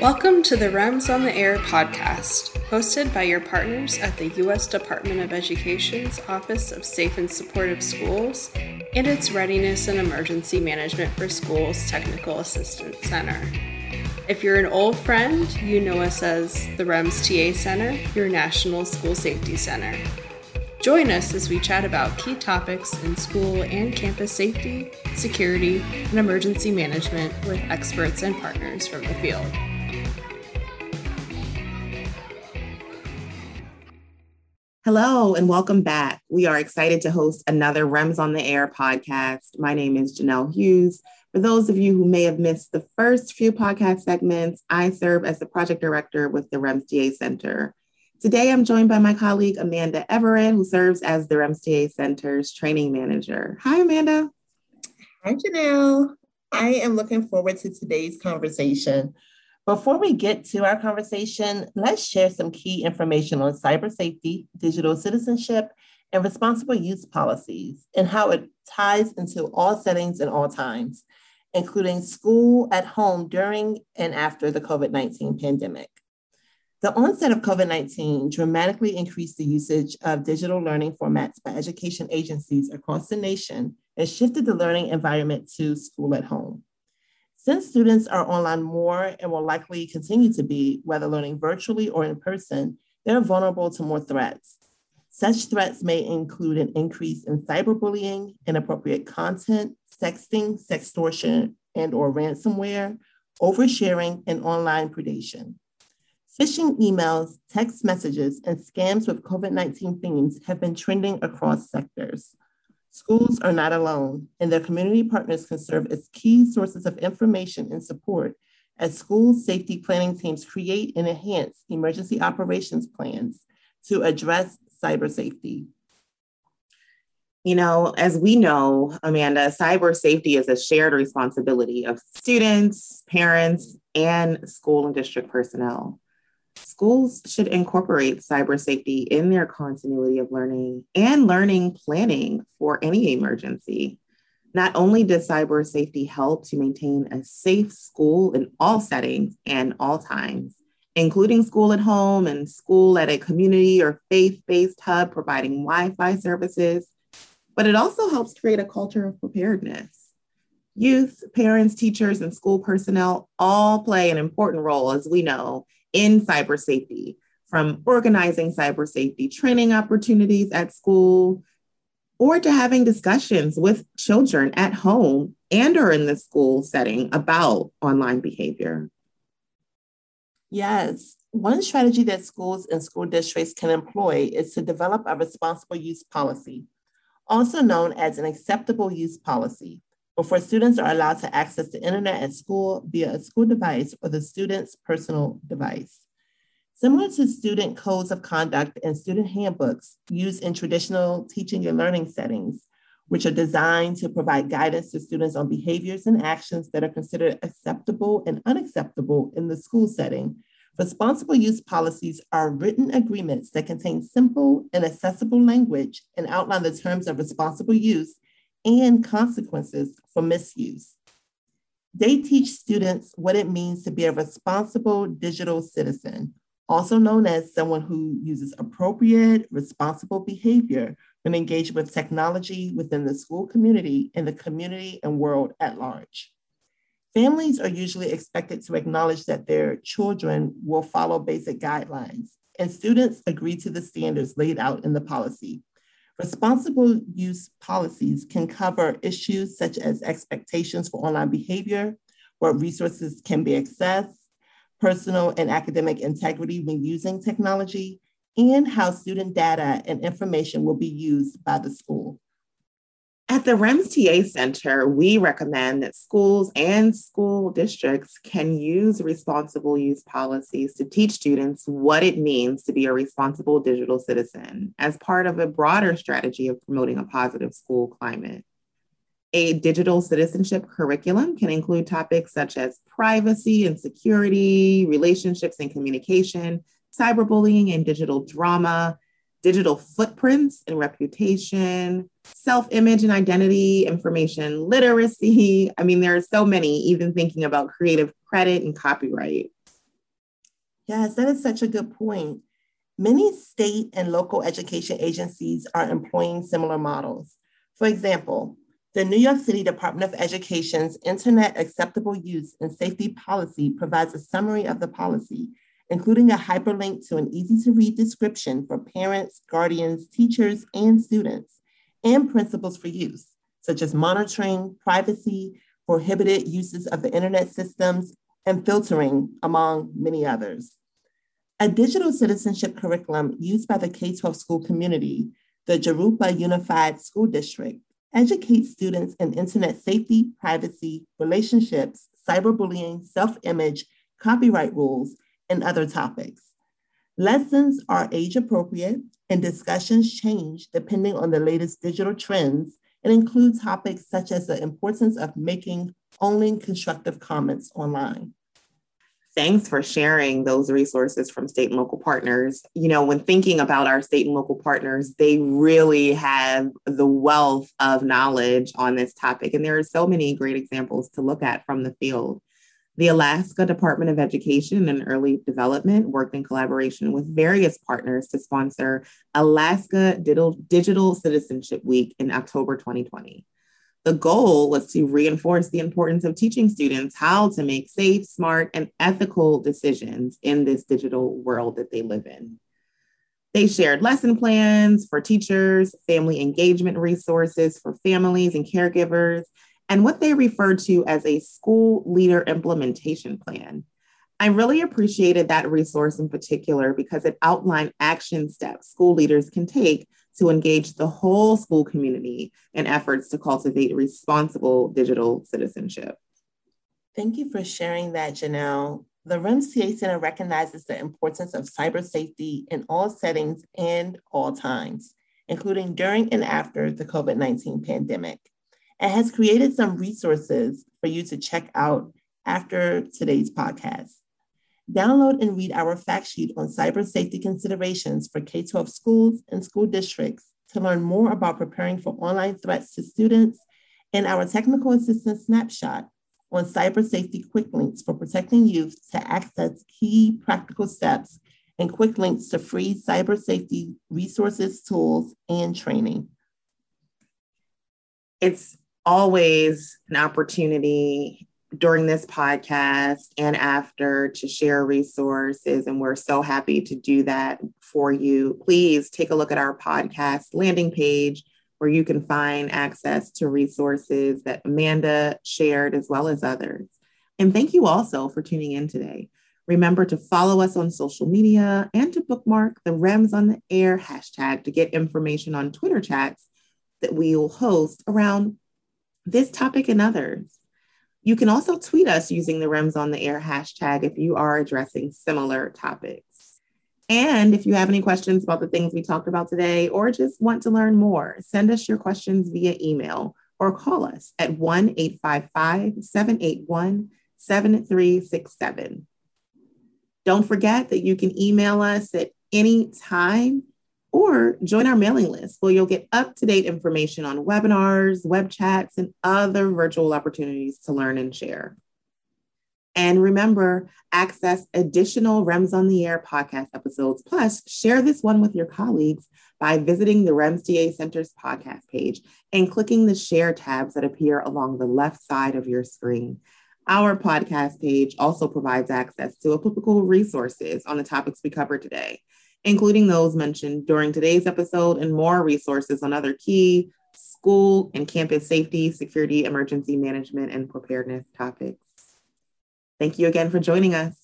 Welcome to the REMS on the Air podcast, hosted by your partners at the U.S. Department of Education's Office of Safe and Supportive Schools and its Readiness and Emergency Management for Schools Technical Assistance Center. If you're an old friend, you know us as the REMS TA Center, your National School Safety Center. Join us as we chat about key topics in school and campus safety, security, and emergency management with experts and partners from the field. Hello and welcome back. We are excited to host another REMS on the Air podcast. My name is Janelle Hughes. For those of you who may have missed the first few podcast segments, I serve as the project director with the REMS TA Center. Today, I'm joined by my colleague Amanda Everett, who serves as the REMS TA Center's training manager. Hi, Amanda. Hi, Janelle. I am looking forward to today's conversation. Before we get to our conversation, let's share some key information on cyber safety, digital citizenship, and responsible use policies and how it ties into all settings and all times, including school, at home, during, and after the COVID 19 pandemic. The onset of COVID 19 dramatically increased the usage of digital learning formats by education agencies across the nation and shifted the learning environment to school at home. Since students are online more and will likely continue to be, whether learning virtually or in person, they're vulnerable to more threats. Such threats may include an increase in cyberbullying, inappropriate content, sexting, sextortion, and or ransomware, oversharing, and online predation. Phishing emails, text messages, and scams with COVID 19 themes have been trending across sectors. Schools are not alone, and their community partners can serve as key sources of information and support as school safety planning teams create and enhance emergency operations plans to address cyber safety. You know, as we know, Amanda, cyber safety is a shared responsibility of students, parents, and school and district personnel schools should incorporate cyber safety in their continuity of learning and learning planning for any emergency. Not only does cyber safety help to maintain a safe school in all settings and all times, including school at home and school at a community or faith based hub providing Wi Fi services, but it also helps create a culture of preparedness. Youth, parents, teachers, and school personnel all play an important role, as we know, in cyber safety, from organizing cyber safety training opportunities at school or to having discussions with children at home and or in the school setting about online behavior. Yes, one strategy that schools and school districts can employ is to develop a responsible use policy, also known as an acceptable use policy, before students are allowed to access the internet at school via a school device or the student's personal device. Similar to student codes of conduct and student handbooks used in traditional teaching and learning settings, which are designed to provide guidance to students on behaviors and actions that are considered acceptable and unacceptable in the school setting. Responsible use policies are written agreements that contain simple and accessible language and outline the terms of responsible use and consequences for misuse. They teach students what it means to be a responsible digital citizen, also known as someone who uses appropriate, responsible behavior when engaged with technology within the school community and the community and world at large. Families are usually expected to acknowledge that their children will follow basic guidelines, and students agree to the standards laid out in the policy, Responsible use policies can cover issues such as expectations for online behavior, what resources can be accessed, personal and academic integrity when using technology, and how student data and information will be used by the school. At the REMS TA Center, we recommend that schools and school districts can use responsible use policies to teach students what it means to be a responsible digital citizen as part of a broader strategy of promoting a positive school climate. A digital citizenship curriculum can include topics such as privacy and security, relationships and communication, cyberbullying and digital drama, digital footprints and reputation, self image and identity, information literacy. I mean, there are so many, even thinking about creative credit and copyright. Yes, that is such a good point. Many state and local education agencies are employing similar models. For example, the New York City Department of Education's Internet Acceptable Use and Safety Policy provides a summary of the policy, including a hyperlink to an easy to read description for parents, guardians, teachers, and students, and principles for use, such as monitoring, privacy, prohibited uses of the internet systems, and filtering, among many others. A digital citizenship curriculum used by the K 12 school community, the Jurupa Unified School District, educates students in internet safety, privacy, relationships, cyberbullying, self image, copyright rules, and other topics. Lessons are age appropriate and discussions change depending on the latest digital trends and include topics such as the importance of making only constructive comments online thanks for sharing those resources from state and local partners. You know, when thinking about our state and local partners, they really have the wealth of knowledge on this topic. And there are so many great examples to look at from the field. The Alaska Department of Education and Early Development worked in collaboration with various partners to sponsor Alaska Digital Citizenship Week in October 2020. The goal was to reinforce the importance of teaching students how to make safe, smart, and ethical decisions in this digital world that they live in. They shared lesson plans for teachers, family engagement resources for families and caregivers, and what they referred to as a school leader implementation plan. I really appreciated that resource in particular because it outlined action steps school leaders can take to engage the whole school community in efforts to cultivate responsible digital citizenship. Thank you for sharing that, Janelle. The REMS TA Center recognizes the importance of cyber safety in all settings and all times, including during and after the COVID 19 pandemic, and has created some resources for you to check out after today's podcast. Download and read our fact sheet on cyber safety considerations for K 12 schools and school districts to learn more about preparing for online threats to students and our technical assistance snapshot on cyber safety quick links for protecting youth to access key practical steps and quick links to free cyber safety resources, tools, and training. It's always an opportunity during this podcast and after to share resources. And we're so happy to do that for you. Please take a look at our podcast landing page where you can find access to resources that Amanda shared as well as others. And thank you also for tuning in today. Remember to follow us on social media and to bookmark the REMS on the Air hashtag to get information on Twitter chats that we will host around this topic and others. You can also tweet us using the REMS on the Air hashtag if you are addressing similar topics. And if you have any questions about the things we talked about today or just want to learn more, send us your questions via email or call us at 1 855 781 7367. Don't forget that you can email us at any time or join our mailing list where you'll get up to date information on webinars, web chats, and other virtual opportunities to learn and share. And remember, access additional REMS on the Air podcast episodes. Plus, share this one with your colleagues by visiting the REMS TA Center's podcast page and clicking the share tabs that appear along the left side of your screen. Our podcast page also provides access to applicable resources on the topics we covered today including those mentioned during today's episode and more resources on other key school and campus safety, security, emergency management, and preparedness topics. Thank you again for joining us.